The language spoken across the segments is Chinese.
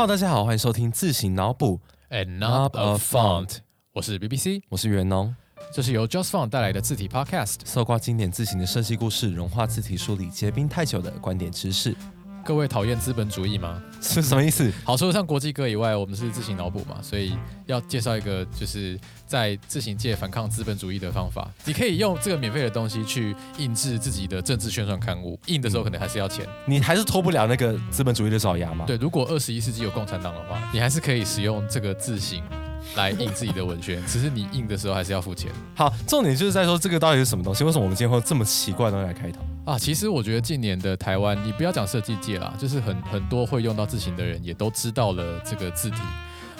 Hello，大家好，欢迎收听自行脑补，And not a font。我是 BBC，我是袁农。这是由 Just Font 带来的字体 Podcast。搜刮经典字形的设计故事，融化字体梳理结冰太久的观点知识，各位讨厌资本主义吗？是什么意思？好，除了上国际歌以外，我们是自行脑补嘛，所以要介绍一个就是在自行界反抗资本主义的方法。你可以用这个免费的东西去印制自己的政治宣传刊物，印的时候可能还是要钱。你还是脱不了那个资本主义的爪牙吗？对，如果二十一世纪有共产党的话，你还是可以使用这个字形来印自己的文宣，只是你印的时候还是要付钱。好，重点就是在说这个到底是什么东西？为什么我们今天会这么奇怪的东西来开头？啊，其实我觉得近年的台湾，你不要讲设计界啦，就是很很多会用到字形的人，也都知道了这个字体。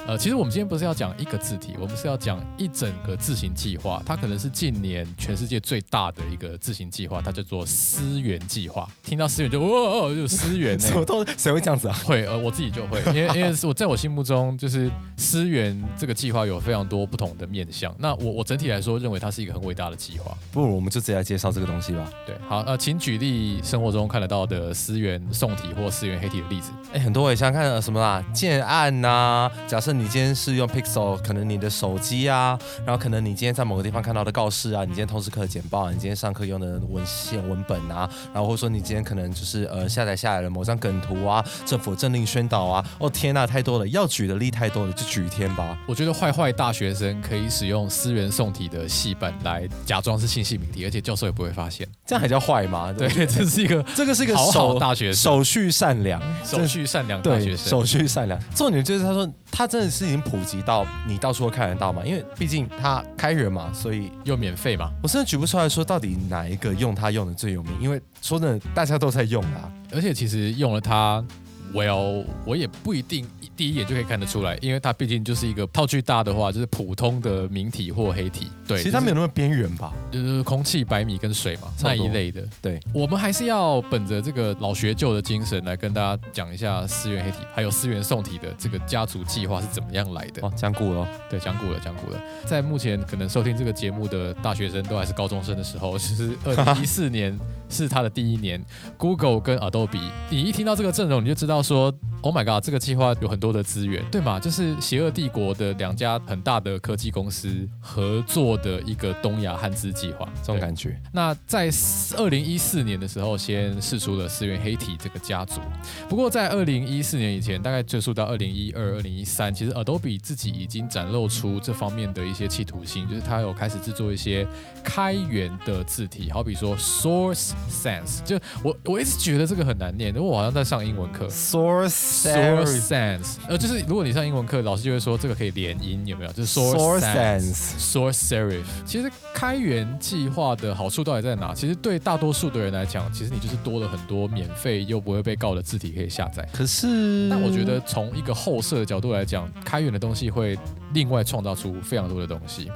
呃，其实我们今天不是要讲一个字体，我们是要讲一整个字形计划。它可能是近年全世界最大的一个字形计划，它叫做思源计划。听到思源就哇，就思源呢、什么都谁会这样子啊？会，呃，我自己就会，因为因为是我在我心目中，就是思源这个计划有非常多不同的面向。那我我整体来说认为它是一个很伟大的计划。不如我们就直接来介绍这个东西吧。对，好，呃，请举例生活中看得到的思源宋体或思源黑体的例子。哎，很多也想看呃什么啦，建案呐、假设你今天是用 Pixel，可能你的手机啊，然后可能你今天在某个地方看到的告示啊，你今天通识课的简报啊，你今天上课用的文献文本啊，然后或者说你今天可能就是呃下载下来了某张梗图啊，政府政令宣导啊，哦天呐，太多了，要举的例太多了，就举一天吧。我觉得坏坏大学生可以使用思源宋体的戏本来假装是信息名体，而且教授也不会发现。这样还叫坏吗？对，这是一个 这个是一个好好手大学生，手续善良，手续善良大对，学生。手续善良。重点就是他说，他真的是已经普及到你到处都看得到嘛，因为毕竟它开源嘛，所以又免费嘛，我真的举不出来说到底哪一个用它用的最有名，因为说真的，大家都在用啊。而且其实用了它，Well，我也不一定第一眼就可以看得出来，因为它毕竟就是一个套句大的话，就是普通的明体或黑体。对，其实它没有那么边缘吧？就是空气、白米跟水嘛那一类的。对，我们还是要本着这个老学究的精神来跟大家讲一下思源黑体，还有思源宋体的这个家族计划是怎么样来的。哦，讲古了，对，讲古了，讲古了。在目前可能收听这个节目的大学生都还是高中生的时候，其实 二零一四年是他的第一年，Google 跟 Adobe，你一听到这个阵容，你就知道说，Oh my god，这个计划有很多的资源，对吗？就是邪恶帝国的两家很大的科技公司合作的一个东亚汉字计划，这种感觉。那在二零一四年的时候，先试出了思源黑体这个家族。不过在二零一四年以前，大概追溯到二零一二、二零一三，其实 Adobe 自己已经展露出这方面的一些企图心，就是它有开始制作一些开源的字体，好比说 Source Sans。就我我一直觉得这个很难念，因为我好像在上英文课。Source Source Sans Sans，呃，就是如果你上英文课，老师就会说这个可以连音，有没有？就是 Source Source。Sans，Source Serif，其实开源计划的好处到底在哪？其实对大多数的人来讲，其实你就是多了很多免费又不会被告的字体可以下载。可是，那我觉得从一个后设的角度来讲，开源的东西会另外创造出非常多的东西。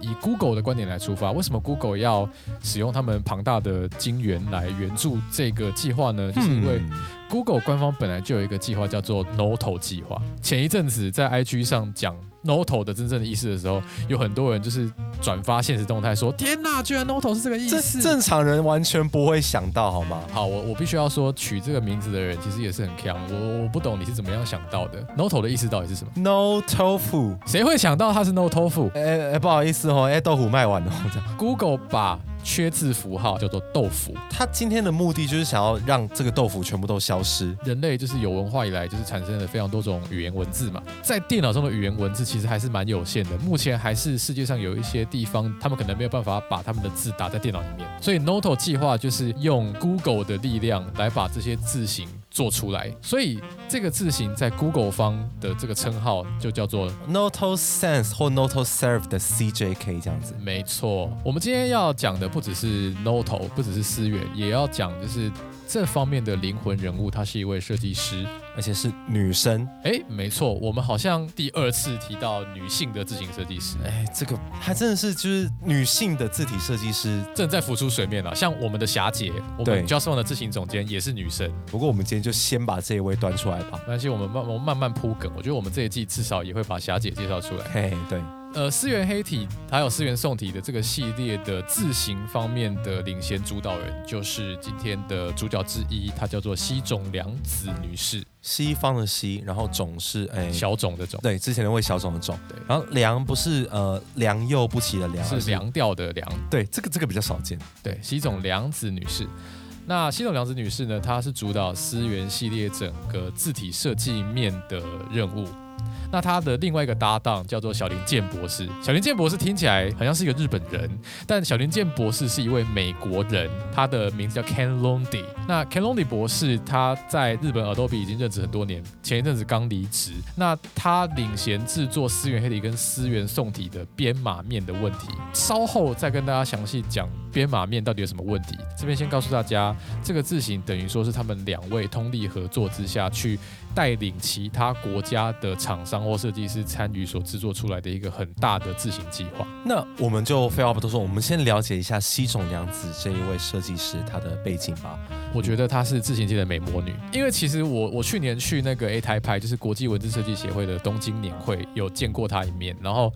以 Google 的观点来出发，为什么 Google 要使用他们庞大的金源来援助这个计划呢？就是因为嗯 Google 官方本来就有一个计划叫做 Noto 计划。前一阵子在 IG 上讲 Noto 的真正的意思的时候，有很多人就是转发现实动态说：“天哪，居然 Noto 是这个意思！”正常人完全不会想到，好吗？好，我我必须要说，取这个名字的人其实也是很强。我我不懂你是怎么样想到的。Noto 的意思到底是什么？No tofu，谁会想到它是 No Tofu？哎哎，不好意思哦，哎，豆腐卖完了。Google 把缺字符号叫做豆腐。他今天的目的就是想要让这个豆腐全部都消失。人类就是有文化以来，就是产生了非常多种语言文字嘛。在电脑中的语言文字其实还是蛮有限的，目前还是世界上有一些地方，他们可能没有办法把他们的字打在电脑里面。所以 Noto 计划就是用 Google 的力量来把这些字形做出来。所以这个字形在 Google 方的这个称号就叫做 Noto Sense 或 Noto Serve 的 CJK 这样子。没错，我们今天要讲的不只是 Noto，不只是思源，也要讲就是这方面的灵魂人物，他是一位设计师。而且是女生。哎，没错，我们好像第二次提到女性的字形设计师，哎，这个还真的是就是女性的字体设计师。正在浮出水面了。像我们的霞姐，我们 Just One 的字形总监也是女生。不过我们今天就先把这一位端出来吧。没关系，我们慢我们慢慢铺梗。我觉得我们这一季至少也会把霞姐介绍出来。嘿，对，呃，思源黑体还有思源宋体的这个系列的字形方面的领先主导人，就是今天的主角之一，她叫做西冢良子女士。西方的西，然后种是哎小种的种，对，之前的位小种的种，对然后良不是呃良莠不齐的良，是凉调的凉。对，这个这个比较少见。对，西种良子女士。那西种良子女士呢？她是主导思源系列整个字体设计面的任务。那他的另外一个搭档叫做小林健博士。小林健博士听起来好像是一个日本人，但小林健博士是一位美国人，他的名字叫 Ken Londy。那 Ken Londy 博士他在日本 Adobe 已经任职很多年，前一阵子刚离职。那他领衔制作思源黑体跟思源宋体的编码面的问题，稍后再跟大家详细讲编码面到底有什么问题。这边先告诉大家，这个字型等于说是他们两位通力合作之下去带领其他国家的厂商或设计师参与所制作出来的一个很大的自行计划。那我们就废话不多说，我们先了解一下西冢良子这一位设计师他的背景吧。我觉得她是自行界的美魔女，因为其实我我去年去那个 A 台派，就是国际文字设计协会的东京年会，有见过她一面，然后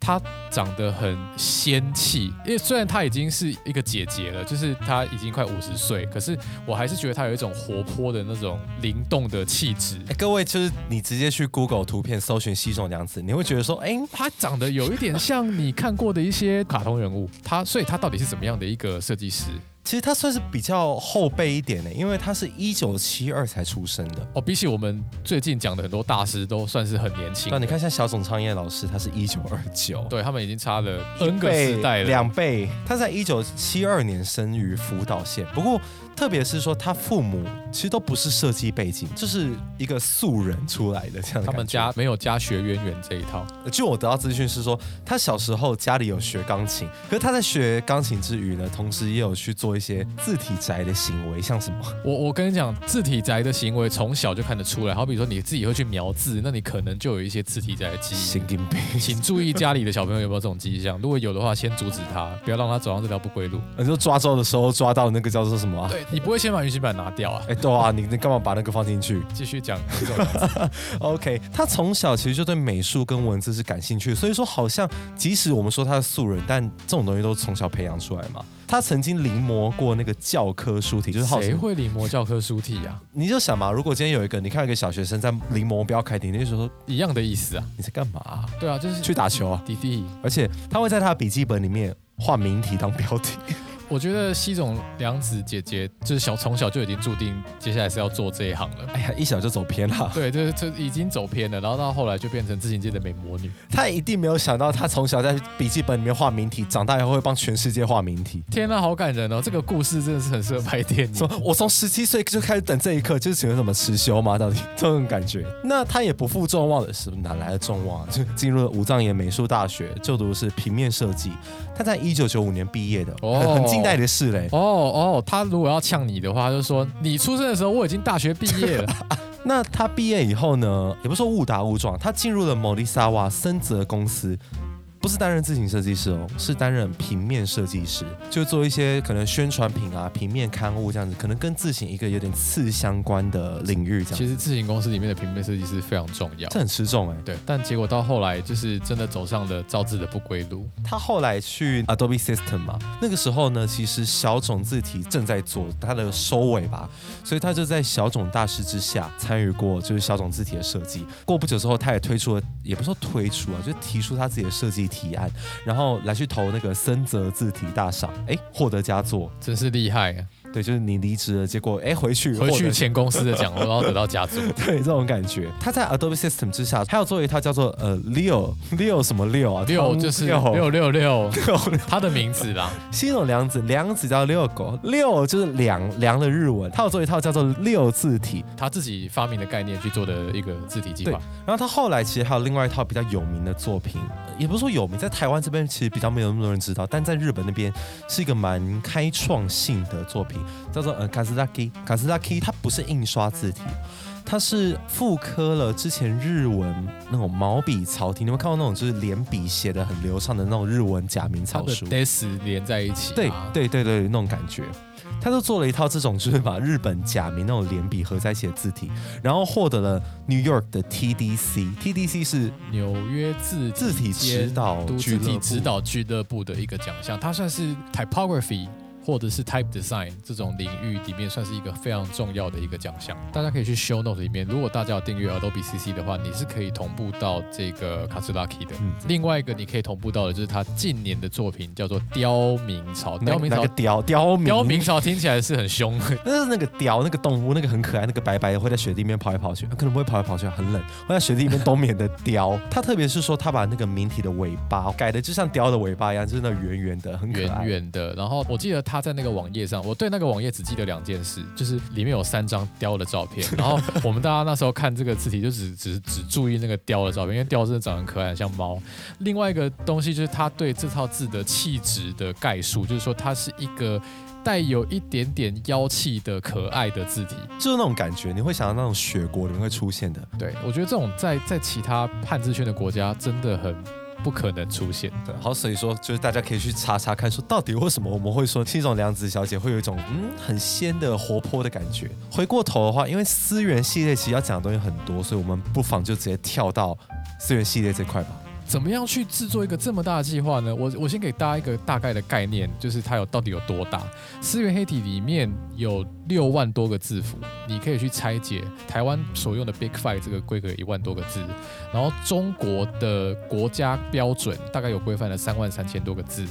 她长得很仙气，因为虽然她已经是一个姐姐了，就是她已经快五十岁，可是我还是觉得她有一种活泼的那种灵动的气质。哎，各位就是你直接去 Google 图片搜寻西种娘子，你会觉得说，哎，她长得有一点像你看过的一些卡通人物，她所以她到底是怎么样的一个设计师？其实他算是比较后辈一点的，因为他是一九七二才出生的。哦，比起我们最近讲的很多大师，都算是很年轻。那你看像小总昌彦老师，他是一九二九，对他们已经差了 N 个时代了。两倍。他在一九七二年生于福岛县，不过特别是说他父母其实都不是设计背景，就是一个素人出来的这样的。他们家没有家学渊源这一套。据我得到资讯是说，他小时候家里有学钢琴，可是他在学钢琴之余呢，同时也有去做一些字体宅的行为，像什么？我我跟你讲，字体宅的行为从小就看得出来。好比说你自己会去描字，那你可能就有一些字体宅的基因。神经病！请注意家里的小朋友有没有这种迹象，如果有的话，先阻止他，不要让他走上这条不归路。你说抓周的时候抓到那个叫做什么、啊？对你不会先把圆形板拿掉啊？哎，对啊，你你干嘛把那个放进去？继续讲。OK，他从小其实就对美术跟文字是感兴趣，所以说好像即使我们说他是素人，但这种东西都从小培养出来嘛。他曾经临摹过那个教科书体，就是谁会临摹教科书体啊？你就想嘛，如果今天有一个你看到一个小学生在临摹标楷体，你就说一样的意思啊。你在干嘛啊、对啊，就是去打球啊！弟弟。而且他会在他的笔记本里面画名题当标题。我觉得西总良子姐姐就是小从小就已经注定接下来是要做这一行了。哎呀，一小就走偏了。对，这这已经走偏了，然后到后来就变成自行界的美魔女。她一定没有想到，她从小在笔记本里面画名题，长大以后会帮全世界画名题。天呐，好感人哦！这个故事真的是很适合拍电影。说我从十七岁就开始等这一刻，就是请问什么持修吗？到底 这种感觉？那她也不负众望的是，哪来的众望啊？就进入了武藏野美术大学，就读的是平面设计。她在一九九五年毕业的，哦近代的事嘞。哦哦，他如果要呛你的话，就说你出生的时候我已经大学毕业了。那他毕业以后呢，也不是说误打误撞，他进入了莫利萨瓦森泽公司。不是担任自行设计师哦，是担任平面设计师，就做一些可能宣传品啊、平面刊物这样子，可能跟自行一个有点次相关的领域这样。其实自行公司里面的平面设计师非常重要。这很吃重哎、对，但结果到后来就是真的走上了造字的不归路。他后来去 Adobe System 嘛，那个时候呢，其实小种字体正在做它的收尾吧，所以他就在小种大师之下参与过就是小种字体的设计。过不久之后，他也推出了，也不是说推出啊，就提出他自己的设计提案，然后来去投那个森泽字体大赏，哎，获得佳作。真是厉害啊！对，就是你离职了，结果哎回去回去前公司的奖，然后得到佳作。对这种感觉。他在 Adobe System 之下，还有做一套叫做呃 Leo Leo 什么 Leo 啊？六汤就是六六六六，六他的名字啦。西种良子，良子叫六狗，六就是良良的日文。他有做一套叫做六字体，他自己发明的概念去做的一个字体计划。然后他后来其实还有另外一套比较有名的作品，呃也不是说有名，在台湾这边其实比较没有那么多人知道，但在日本那边是一个蛮开创性的作品，叫做呃 Kazaki。Kazaki 它不是印刷字体。它是复刻了之前日文那种毛笔草体，你有没有看过那种就是连笔写的很流畅的那种日文假名草书？des 连在一起、啊。对对对对，那种感觉。他就做了一套这种，就是把日本假名那种连笔合在一起的字体，然后获得了 New York 的 TDC。TDC 是纽约字字体指导监督俱乐部字体指导俱乐部的一个奖项，它算是 typography 或者是 Type Design 这种领域里面，算是一个非常重要的一个奖项。大家可以去 Show Note 里面，如果大家有订阅 Adobe CC 的话，你是可以同步到这个 k a z u l a k i 的。另外一个你可以同步到的就是他近年的作品，叫做《刁明朝》。刁明朝，刁刁明刁明朝听起来是很凶，但是那个雕那个动物，那个很可爱，那个白白的会在雪地里面跑来跑去，可能不会跑来跑去，很冷，会在雪地里面冬眠的雕。它特别是说，它把那个明体的尾巴改的就像雕的尾巴一样，就是那圆圆的，很圆圆的。然后我记得他在那个网页上，我对那个网页只记得两件事，就是里面有三张雕的照片。然后我们大家那时候看这个字体，就只只只注意那个雕的照片，因为雕真的长得很可爱，像猫。另外一个东西就是他对这套字的气质的概述，就是说它是一个。带有一点点妖气的可爱的字体，就是那种感觉，你会想到那种雪国里面会出现的。对，我觉得这种在在其他汉字圈的国家真的很不可能出现。对，好，所以说就是大家可以去查查看，说到底为什么我们会说听这种良子小姐会有一种嗯很仙的活泼的感觉。回过头的话，因为思源系列其实要讲的东西很多，所以我们不妨就直接跳到思源系列这块吧。怎么样去制作一个这么大的计划呢？我我先给大家一个大概的概念，就是它有到底有多大。思源黑体里面有六万多个字符，你可以去拆解。台湾所用的 Big Five 这个规格一万多个字，然后中国的国家标准大概有规范了三万三千多个字，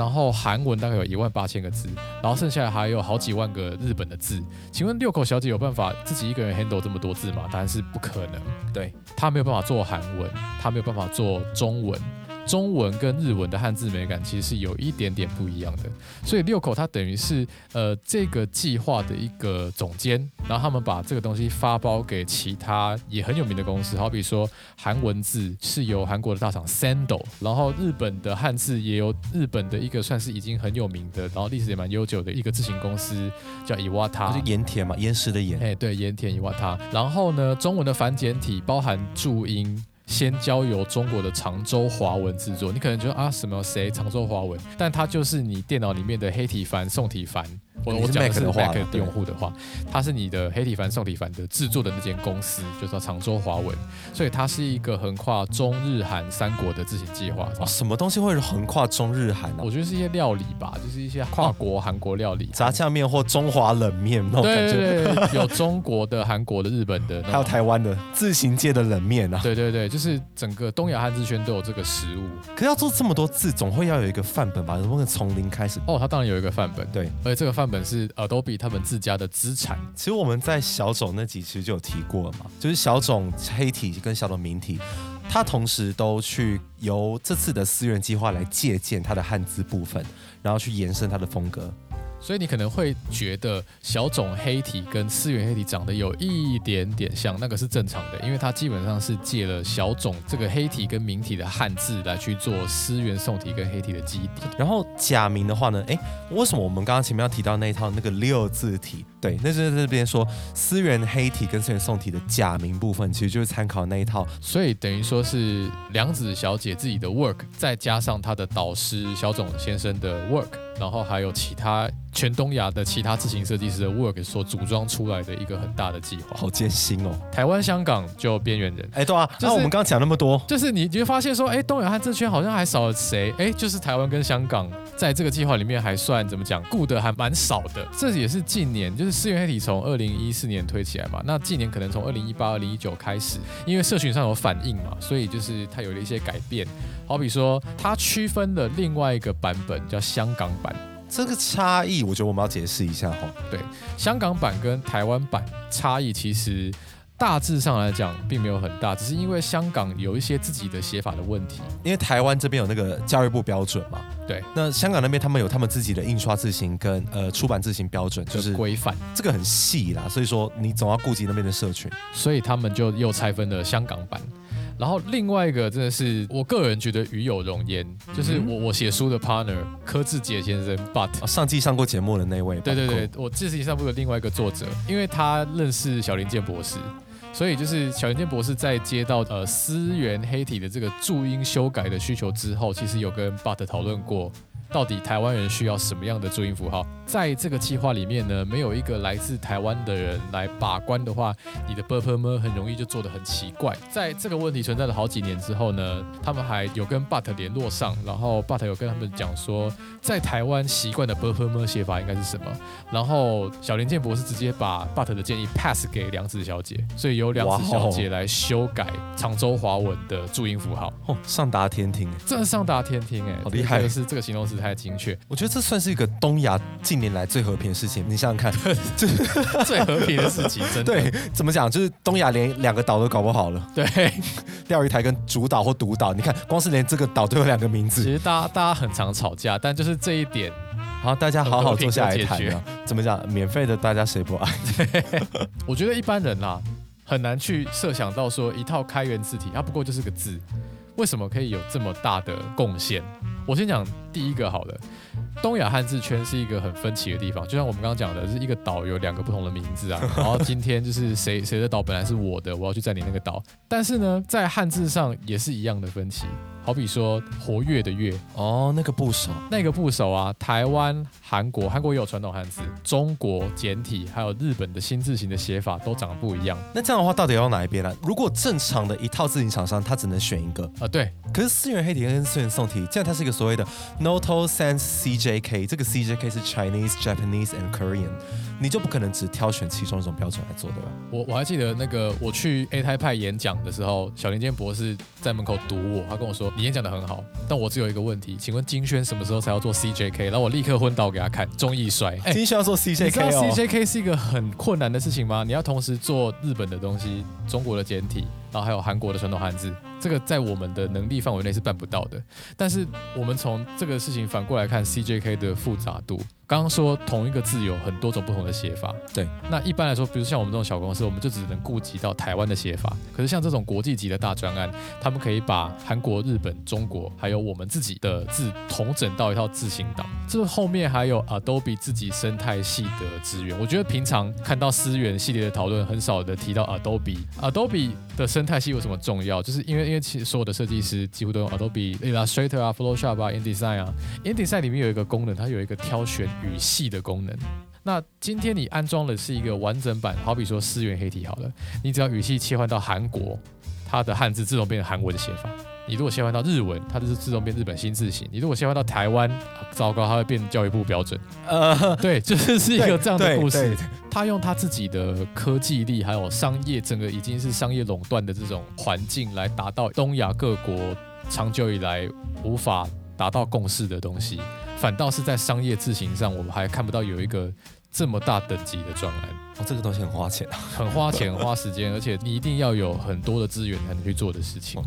然后韩文大概有一万八千个字，然后剩下还有好几万个日本的字。请问六口小姐有办法自己一个人 handle 这么多字吗？当然是不可能。对，她没有办法做韩文，她没有办法做。中文、中文跟日文的汉字美感其实是有一点点不一样的，所以六口它等于是呃这个计划的一个总监，然后他们把这个东西发包给其他也很有名的公司，好比说韩文字是由韩国的大厂 Sandal，然后日本的汉字也有日本的一个算是已经很有名的，然后历史也蛮悠久的一个字形公司叫伊瓦塔，就盐田嘛，岩石的盐，哎对，盐田伊瓦塔，然后呢中文的繁简体包含注音。先交由中国的常州华文制作，你可能觉得啊什么谁？常州华文，但它就是你电脑里面的黑体繁、宋体繁。我我讲的是 Mac 用户的话，它是你的黑体繁、宋体繁的制作的那间公司，就叫常州华文，所以它是一个横跨中日韩三国的自行计划。什么东西会横跨中日韩呢？我觉得是一些料理吧，就是一些跨国韩国料理，炸酱面或中华冷面那种感觉。对对对，有中国的、韩国的、日本的，还有台湾的自行界的冷面啊。对对对，就是整个东亚汉字圈都有这个食物。可要做这么多字，总会要有一个范本吧？能不能从零开始？哦，它当然有一个范本，对，而且这个范本是 Adobe。他们自家的资产，其实我们在小种那几期就有提过了嘛，就是小种黑体跟小种明体，它同时都去由这次的私人计划来借鉴它的汉字部分，然后去延伸它的风格。所以你可能会觉得小种黑体跟思源黑体长得有一点点像，那个是正常的，因为它基本上是借了小种这个黑体跟明体的汉字来去做思源宋体跟黑体的基底。然后假名的话呢，哎，为什么我们刚刚前面要提到那一套那个六字体？对，那是在这边说思源黑体跟思源宋体的假名部分，其实就是参考那一套。所以等于说是梁子小姐自己的 work，再加上她的导师小种先生的 work。然后还有其他全东亚的其他自行设计师的 work 所组装出来的一个很大的计划，好艰辛哦。台湾、香港就边缘人，哎，对啊。那我们刚刚讲那么多，就是你你会发现说，哎，东亚和这圈好像还少了谁？哎，就是台湾跟香港在这个计划里面还算怎么讲，顾得还蛮少的。这也是近年，就是四元黑体从二零一四年推起来嘛，那近年可能从二零一八、二零一九开始，因为社群上有反应嘛，所以就是它有了一些改变。好比说，它区分了另外一个版本叫香港版。这个差异，我觉得我们要解释一下哈。对，香港版跟台湾版差异其实大致上来讲并没有很大，只是因为香港有一些自己的写法的问题。因为台湾这边有那个教育部标准嘛，对。那香港那边他们有他们自己的印刷字型跟呃出版字型标准，就是规范，这个很细啦。所以说你总要顾及那边的社群，所以他们就又拆分了香港版。然后另外一个真的是我个人觉得与有容焉，就是我我写书的 partner 柯志杰先生，but 上季上过节目的那位，对对对，我这是上部的另外一个作者，因为他认识小林健博士，所以就是小林健博士在接到呃思源黑体的这个注音修改的需求之后，其实有跟 but 讨论过到底台湾人需要什么样的注音符号。在这个计划里面呢，没有一个来自台湾的人来把关的话，你的 b u r p m 很容易就做得很奇怪。在这个问题存在了好几年之后呢，他们还有跟 But 联络上，然后 But 有跟他们讲说，在台湾习惯的 b u r p m 写法应该是什么。然后小林健博士直接把 But 的建议 pass 给梁子小姐，所以由梁子小姐来修改常州华文的注音符号。哦，上达天听，真的上达天听哎，好厉害！是这个形容词太精确，我觉得这算是一个东亚近年来最和平的事情。你想想看，就 是最和平的事情，真的。对，怎么讲？就是东亚连两个岛都搞不好了。对，钓鱼台跟主岛或独岛，你看，光是连这个岛都有两个名字。其实大家大家很常吵架，但就是这一点，好，大家好好坐下来谈啊。怎么讲？免费的，大家谁不爱？我觉得一般人啦，很难去设想到说一套开源字体，它不过就是个字。为什么可以有这么大的贡献？我先讲第一个好了。东亚汉字圈是一个很分歧的地方，就像我们刚刚讲的，是一个岛有两个不同的名字啊。然后今天就是谁谁的岛本来是我的，我要去占领那个岛。但是呢，在汉字上也是一样的分歧。好比说活跃的跃哦，那个部首，那个部首啊，台湾、韩国，韩国也有传统汉字，中国简体，还有日本的新字形的写法都长得不一样。那这样的话，到底要用哪一边呢？如果正常的一套字形厂商，他只能选一个啊，对。可是思源黑体跟思源宋体，这样它是一个所谓的 Noto Sans CJK，这个 CJK 是 Chinese、Japanese and Korean。你就不可能只挑选其中一种标准来做，对吧？我我还记得那个我去 A 台派演讲的时候，小林坚博士在门口堵我，他跟我说：“你演讲的很好，但我只有一个问题，请问金轩什么时候才要做 CJK？” 然后我立刻昏倒给他看，中意衰。金轩要做 CJK，你知道 CJK 是一个很困难的事情吗？你要同时做日本的东西、中国的简体，然后还有韩国的传统汉字。这个在我们的能力范围内是办不到的，但是我们从这个事情反过来看 CJK 的复杂度。刚刚说同一个字有很多种不同的写法，对。那一般来说，比如像我们这种小公司，我们就只能顾及到台湾的写法。可是像这种国际级的大专案，他们可以把韩国、日本、中国还有我们自己的字统整到一套字形档。这后面还有 Adobe 自己生态系的资源。我觉得平常看到思源系列的讨论，很少的提到 Adobe。Adobe 的生态系有什么重要？就是因为因为其实所有的设计师几乎都用 Adobe Illustrator 啊、Photoshop 啊、InDesign 啊。InDesign 里面有一个功能，它有一个挑选语系的功能。那今天你安装的是一个完整版，好比说思源黑体好了，你只要语系切换到韩国，它的汉字自动变成韩文的写法。你如果切换到日文，它就是自动变日本新字形。你如果切换到台湾，糟糕，它会变教育部标准。呃，对，就是是一个这样的故事。他用他自己的科技力，还有商业整个已经是商业垄断的这种环境，来达到东亚各国长久以来无法达到共识的东西。反倒是在商业自行上，我们还看不到有一个这么大等级的专案。这个东西很花钱啊，很花钱、花时间，而且你一定要有很多的资源才能去做的事情。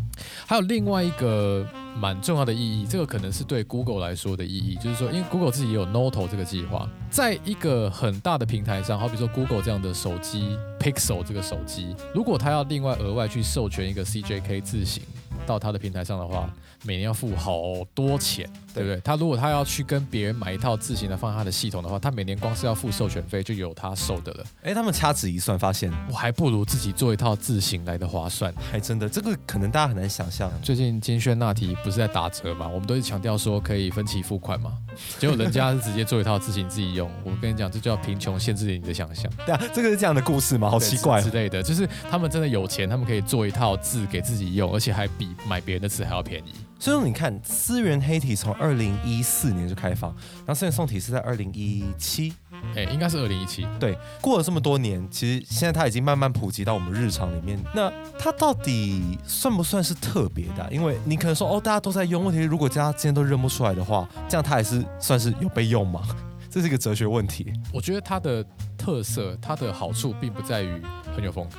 还有另外一个蛮重要的意义，这个可能是对 Google 来说的意义，就是说，因为 Google 自己也有 Noto 这个计划，在一个很大的平台上，好比说 Google 这样的手机 Pixel 这个手机，如果它要另外额外去授权一个 CJK 字型到他的平台上的话，每年要付好多钱，对不对？他如果他要去跟别人买一套自行的放他的系统的话，他每年光是要付授权费就有他收的了。哎，他们掐指一算，发现我还不如自己做一套自行来的划算。还真的，这个可能大家很难想象。最近金轩那提不是在打折吗？我们都是强调说可以分期付款嘛，结果人家是直接做一套自行自己用。我跟你讲，这叫贫穷限制了你的想象。对啊，这个是这样的故事吗？好奇怪之类的，就是他们真的有钱，他们可以做一套字给自己用，而且还比买别人的字还要便宜。所以你看，思源黑体从二零一四年就开放，然后思源宋体是在二零一七，哎，应该是二零一七。对，过了这么多年，其实现在它已经慢慢普及到我们日常里面。那它到底算不算是特别的？因为你可能说，哦，大家都在用，问题如果大家今天都认不出来的话，这样它还是算是有被用吗？这是一个哲学问题。我觉得它的特色，它的好处并不在于很有风格，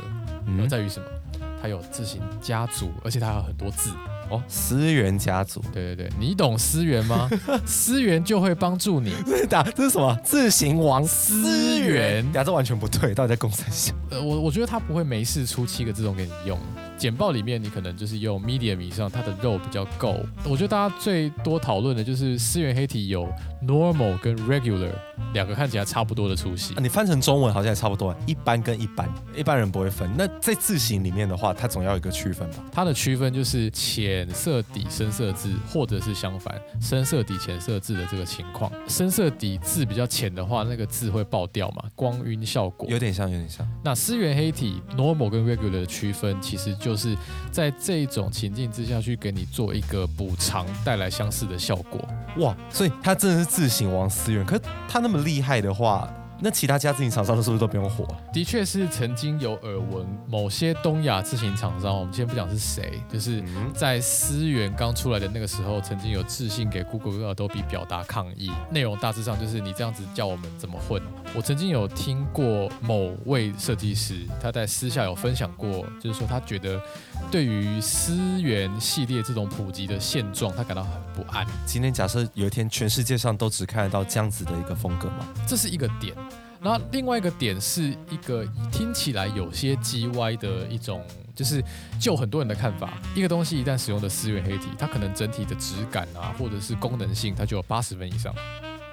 而在于什么？它有字形家族，而且它有很多字。哦，思源家族，对对对，你懂思源吗？思源就会帮助你。打这是什么？自行王思源，呀这完全不对，到底在公司想？呃，我我觉得他不会没事出七个字种给你用。简报里面你可能就是用 medium 以上，它的肉比较够。我觉得大家最多讨论的就是思源黑体有 normal 跟 regular 两个看起来差不多的粗细啊。你翻成中文好像也差不多，一般跟一般，一般人不会分。那在字形里面的话，它总要有一个区分吧？它的区分就是浅色底深色字，或者是相反，深色底浅色字的这个情况。深色底字比较浅的话，那个字会爆掉嘛，光晕效果有点像，有点像。那思源黑体 normal 跟 regular 的区分，其实就是在这种情境之下去给你做一个补偿，带来相似的效果。哇，所以他真的是自省王思远，可他那么厉害的话。那其他家自行厂商的是不是都不用火？的确是曾经有耳闻，某些东亚自行厂商，我们先不讲是谁，就是在思源刚出来的那个时候，曾经有致信给 Google 跟 Adobe 表达抗议。内容大致上就是你这样子叫我们怎么混。我曾经有听过某位设计师他在私下有分享过，就是说他觉得对于思源系列这种普及的现状，他感到很不安。今天假设有一天全世界上都只看得到这样子的一个风格吗？这是一个点。那另外一个点是一个听起来有些叽歪的一种，就是就很多人的看法，一个东西一旦使用的思源黑体，它可能整体的质感啊，或者是功能性，它就有八十分以上。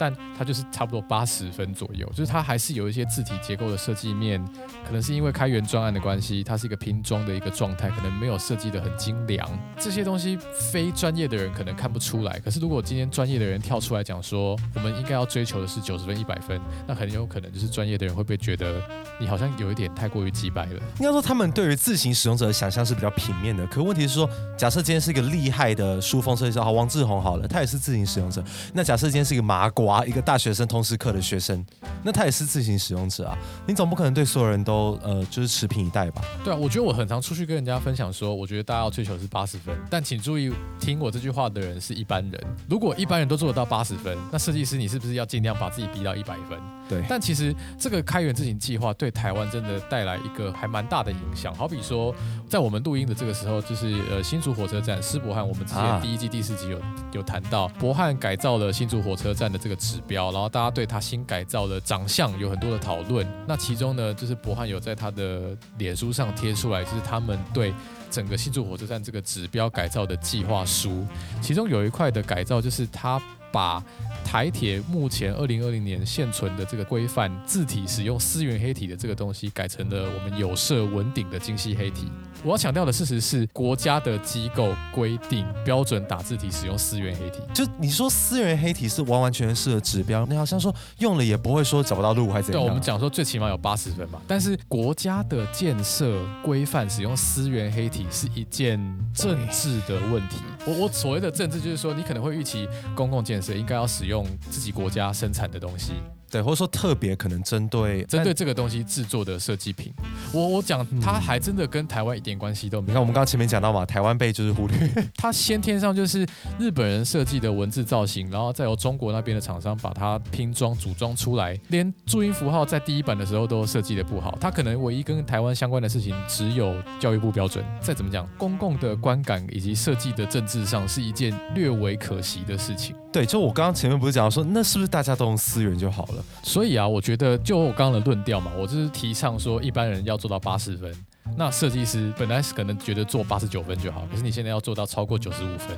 但它就是差不多八十分左右，就是它还是有一些字体结构的设计面，可能是因为开源专案的关系，它是一个拼装的一个状态，可能没有设计的很精良。这些东西非专业的人可能看不出来，可是如果今天专业的人跳出来讲说，我们应该要追求的是九十分、一百分，那很有可能就是专业的人会不会觉得你好像有一点太过于击败了？应该说他们对于自行使用者的想象是比较平面的，可问题是说，假设今天是一个厉害的书风设计师，好，王志宏好了，他也是自行使用者。那假设今天是一个麻瓜，啊一个大学生。通识课的学生，那他也是自行使用者啊，你总不可能对所有人都呃就是持平以待吧？对啊，我觉得我很常出去跟人家分享说，我觉得大家要追求是八十分，但请注意听我这句话的人是一般人。如果一般人都做得到八十分，那设计师你是不是要尽量把自己逼到一百分？对。但其实这个开源自行计划对台湾真的带来一个还蛮大的影响。好比说，在我们录音的这个时候，就是呃新竹火车站施博汉，我们之前第一季第四集有有谈到，博汉改造了新竹火车站的这个指标，然后大大家对他新改造的长相有很多的讨论。那其中呢，就是博汉有在他的脸书上贴出来，就是他们对整个新竹火车站这个指标改造的计划书。其中有一块的改造，就是他把台铁目前二零二零年现存的这个规范字体使用思源黑体的这个东西，改成了我们有色文鼎的精细黑体。我要强调的事实是，国家的机构规定标准打字体使用思源黑体。就你说思源黑体是完完全全适合指标，你好像说用了也不会说找不到路还是怎样？对，我们讲说最起码有八十分嘛。但是国家的建设规范使用思源黑体是一件政治的问题。我我所谓的政治就是说，你可能会预期公共建设应该要使用自己国家生产的东西。对，或者说特别可能针对针对这个东西制作的设计品，我我讲，它还真的跟台湾一点关系都没有。你看，我们刚刚前面讲到嘛，台湾被就是忽略，它先天上就是日本人设计的文字造型，然后再由中国那边的厂商把它拼装组装出来，连注音符号在第一版的时候都设计的不好。它可能唯一跟台湾相关的事情只有教育部标准。再怎么讲，公共的观感以及设计的政治上是一件略为可惜的事情。对，就我刚刚前面不是讲说，那是不是大家都用思源就好了？所以啊，我觉得就我刚刚的论调嘛，我就是提倡说，一般人要做到八十分，那设计师本来是可能觉得做八十九分就好，可是你现在要做到超过九十五分，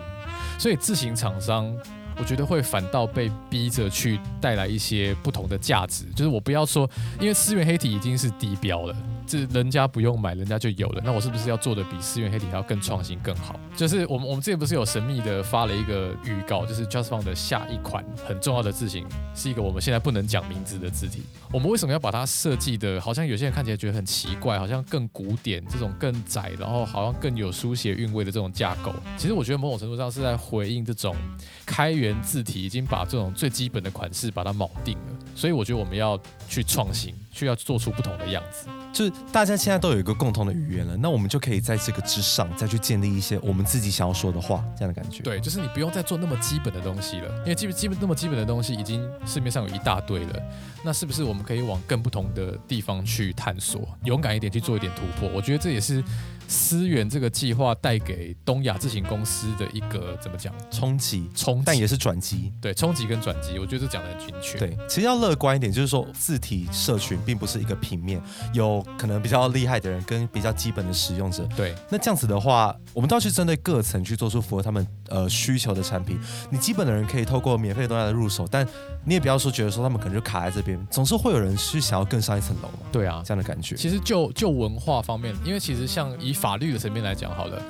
所以自行厂商。我觉得会反倒被逼着去带来一些不同的价值，就是我不要说，因为思源黑体已经是低标了，这人家不用买，人家就有了，那我是不是要做的比思源黑体还要更创新更好？就是我们我们之前不是有神秘的发了一个预告，就是 Just Fun 的下一款很重要的字型是一个我们现在不能讲名字的字体，我们为什么要把它设计的，好像有些人看起来觉得很奇怪，好像更古典，这种更窄，然后好像更有书写韵味的这种架构？其实我觉得某种程度上是在回应这种开源。字体已经把这种最基本的款式把它铆定了，所以我觉得我们要去创新，需要做出不同的样子。就是大家现在都有一个共同的语言了，那我们就可以在这个之上再去建立一些我们自己想要说的话，这样的感觉。对，就是你不用再做那么基本的东西了，因为基本基本那么基本的东西已经市面上有一大堆了。那是不是我们可以往更不同的地方去探索，勇敢一点去做一点突破？我觉得这也是。思源这个计划带给东亚自行公司的一个怎么讲冲击，冲？但也是转机。对冲击跟转机，我觉得这讲的很精确。对，其实要乐观一点，就是说字体社群并不是一个平面，有可能比较厉害的人跟比较基本的使用者。对那这样子的话，我们都要去针对各层去做出符合他们呃需求的产品。你基本的人可以透过免费的东西来入手，但你也不要说觉得说他们可能就卡在这边，总是会有人去想要更上一层楼嘛，对啊，这样的感觉。其实就就文化方面，因为其实像以法律的层面来讲好了，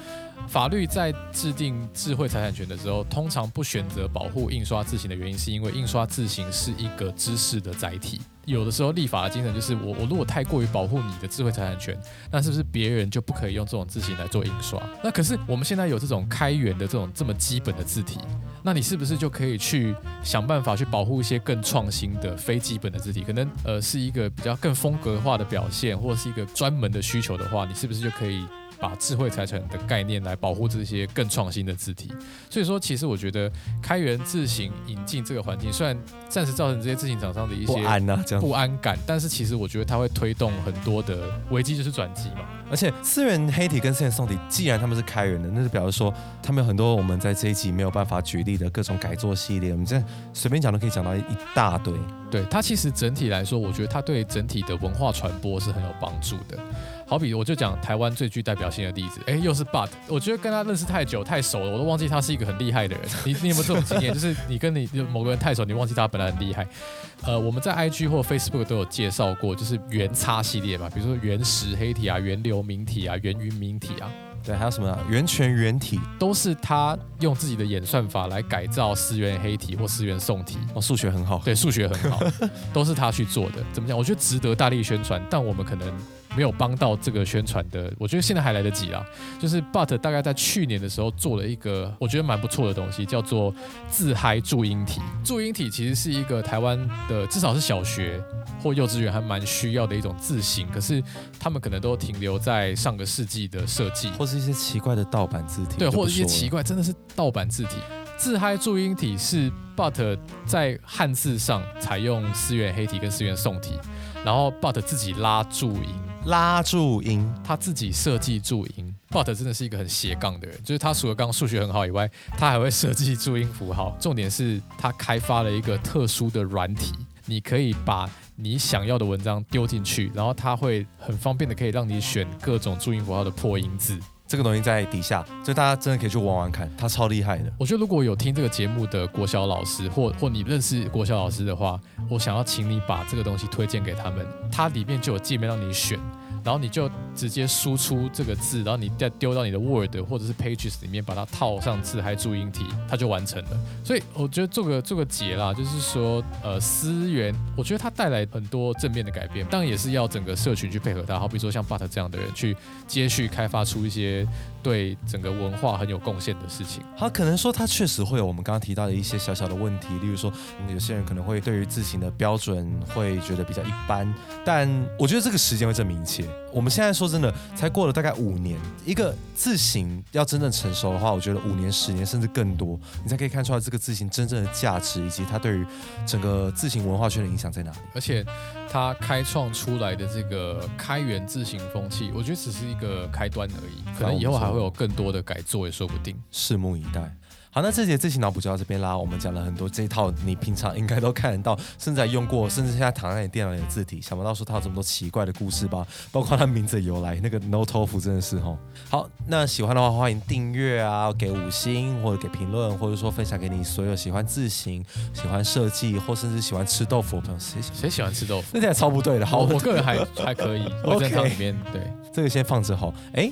法律在制定智慧财产权的时候，通常不选择保护印刷字型的原因，是因为印刷字型是一个知识的载体。有的时候立法的精神就是我我如果太过于保护你的智慧财产权，那是不是别人就不可以用这种字型来做印刷？那可是我们现在有这种开源的这种这么基本的字体，那你是不是就可以去想办法去保护一些更创新的非基本的字体？可能呃是一个比较更风格化的表现，或者是一个专门的需求的话，你是不是就可以把智慧财产的概念来保护这些更创新的字体？所以说，其实我觉得开源自行引进这个环境，虽然暂时造成这些自行厂商的一些不安呐、这样。不安感，但是其实我觉得它会推动很多的危机，就是转机嘛。而且思源黑体跟思源宋体，既然他们是开源的，那就表示说他们有很多我们在这一集没有办法举例的各种改作系列，我们这随便讲都可以讲到一大堆。对它其实整体来说，我觉得它对整体的文化传播是很有帮助的。好比我就讲台湾最具代表性的例子，哎，又是 But，我觉得跟他认识太久太熟了，我都忘记他是一个很厉害的人。你你有没有这种经验？就是你跟你某个人太熟，你忘记他本来很厉害。呃，我们在 IG 或 Facebook 都有介绍过，就是原叉系列嘛，比如说原石黑体啊、原流明体啊、原云明体啊，对，还有什么源泉原体都是他用自己的演算法来改造思源黑体或思源宋体。哦，数学很好。对，数学很好，都是他去做的。怎么讲？我觉得值得大力宣传，但我们可能没有帮到这个宣传的。我觉得现在还来得及啦。就是 But 大概在去年的时候做了一个我觉得蛮不错的东西，叫做自嗨注音体。注音体其实是一个台湾的，至少是小学或幼稚园还蛮需要的一种字形，可是他们可能都停留在上个世纪的设计，或是一些奇怪的盗版字体，对，或者一些奇怪，真的是盗版字体。自嗨注音体是 But 在汉字上采用思源黑体跟思源宋体，然后 But 自己拉注音，拉注音，他自己设计注音。But 真的是一个很斜杠的人，就是他除了刚刚数学很好以外，他还会设计注音符号。重点是他开发了一个特殊的软体，你可以把你想要的文章丢进去，然后他会很方便的可以让你选各种注音符号的破音字。这个东西在底下，所以大家真的可以去玩玩看，它超厉害的。我觉得如果有听这个节目的国小老师，或或你认识国小老师的话，我想要请你把这个东西推荐给他们，它里面就有界面让你选，然后你就直接输出这个字，然后你再丢到你的 Word 或者是 Pages 里面，把它套上字还注音体，它就完成了。所以我觉得做个做个结啦，就是说，呃，思源，我觉得它带来很多正面的改变，当然也是要整个社群去配合它，好比说像 But 这样的人去接续开发出一些对整个文化很有贡献的事情。好，可能说它确实会有我们刚刚提到的一些小小的问题，例如说，有些人可能会对于字形的标准会觉得比较一般，但我觉得这个时间会证明一切。我们现在说真的，才过了大概五年，一个字形要真正成熟的话，我觉得五年、十年甚至更多，你才可以看出来这个字形真正的价值，以及它对于整个字形文化圈的影响在哪里。而且它开创出来的这个开源字形风气，我觉得只是一个开端而已，可能以后还会有更多的改作也说不定。拭目以待。好，那这节自行脑补就到这边啦。我们讲了很多这一套你平常应该都看得到，甚至还用过，甚至现在躺在你电脑里的字体，想不到说它有这么多奇怪的故事吧？包括它名字的由来，那个 No Tofu 真的是吼。好，那喜欢的话欢迎订阅啊，给五星或者给评论，或者说分享给你所有喜欢字形、喜欢设计或甚至喜欢吃豆腐的朋友。谁喜谁喜欢吃豆腐？那点超不对的。好，我我个人还 还可以，我在汤里面对这个先放着好。哎，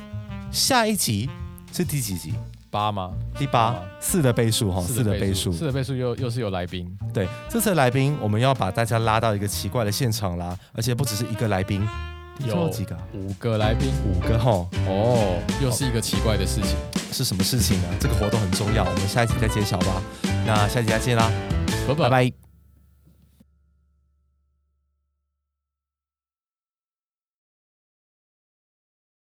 下一集是第几集？八吗？第八八，四的倍数哈，四的倍数。四的倍数又又是有来宾，对，这次的来宾我们要把大家拉到一个奇怪的现场啦，而且不只是一个来宾，有几个啊？五个来宾，五个吼，哦，又是一个奇怪的事情，是什么事情呢？这个活动很重要，我们下一集再揭晓吧。那下集再见啦，拜拜拜。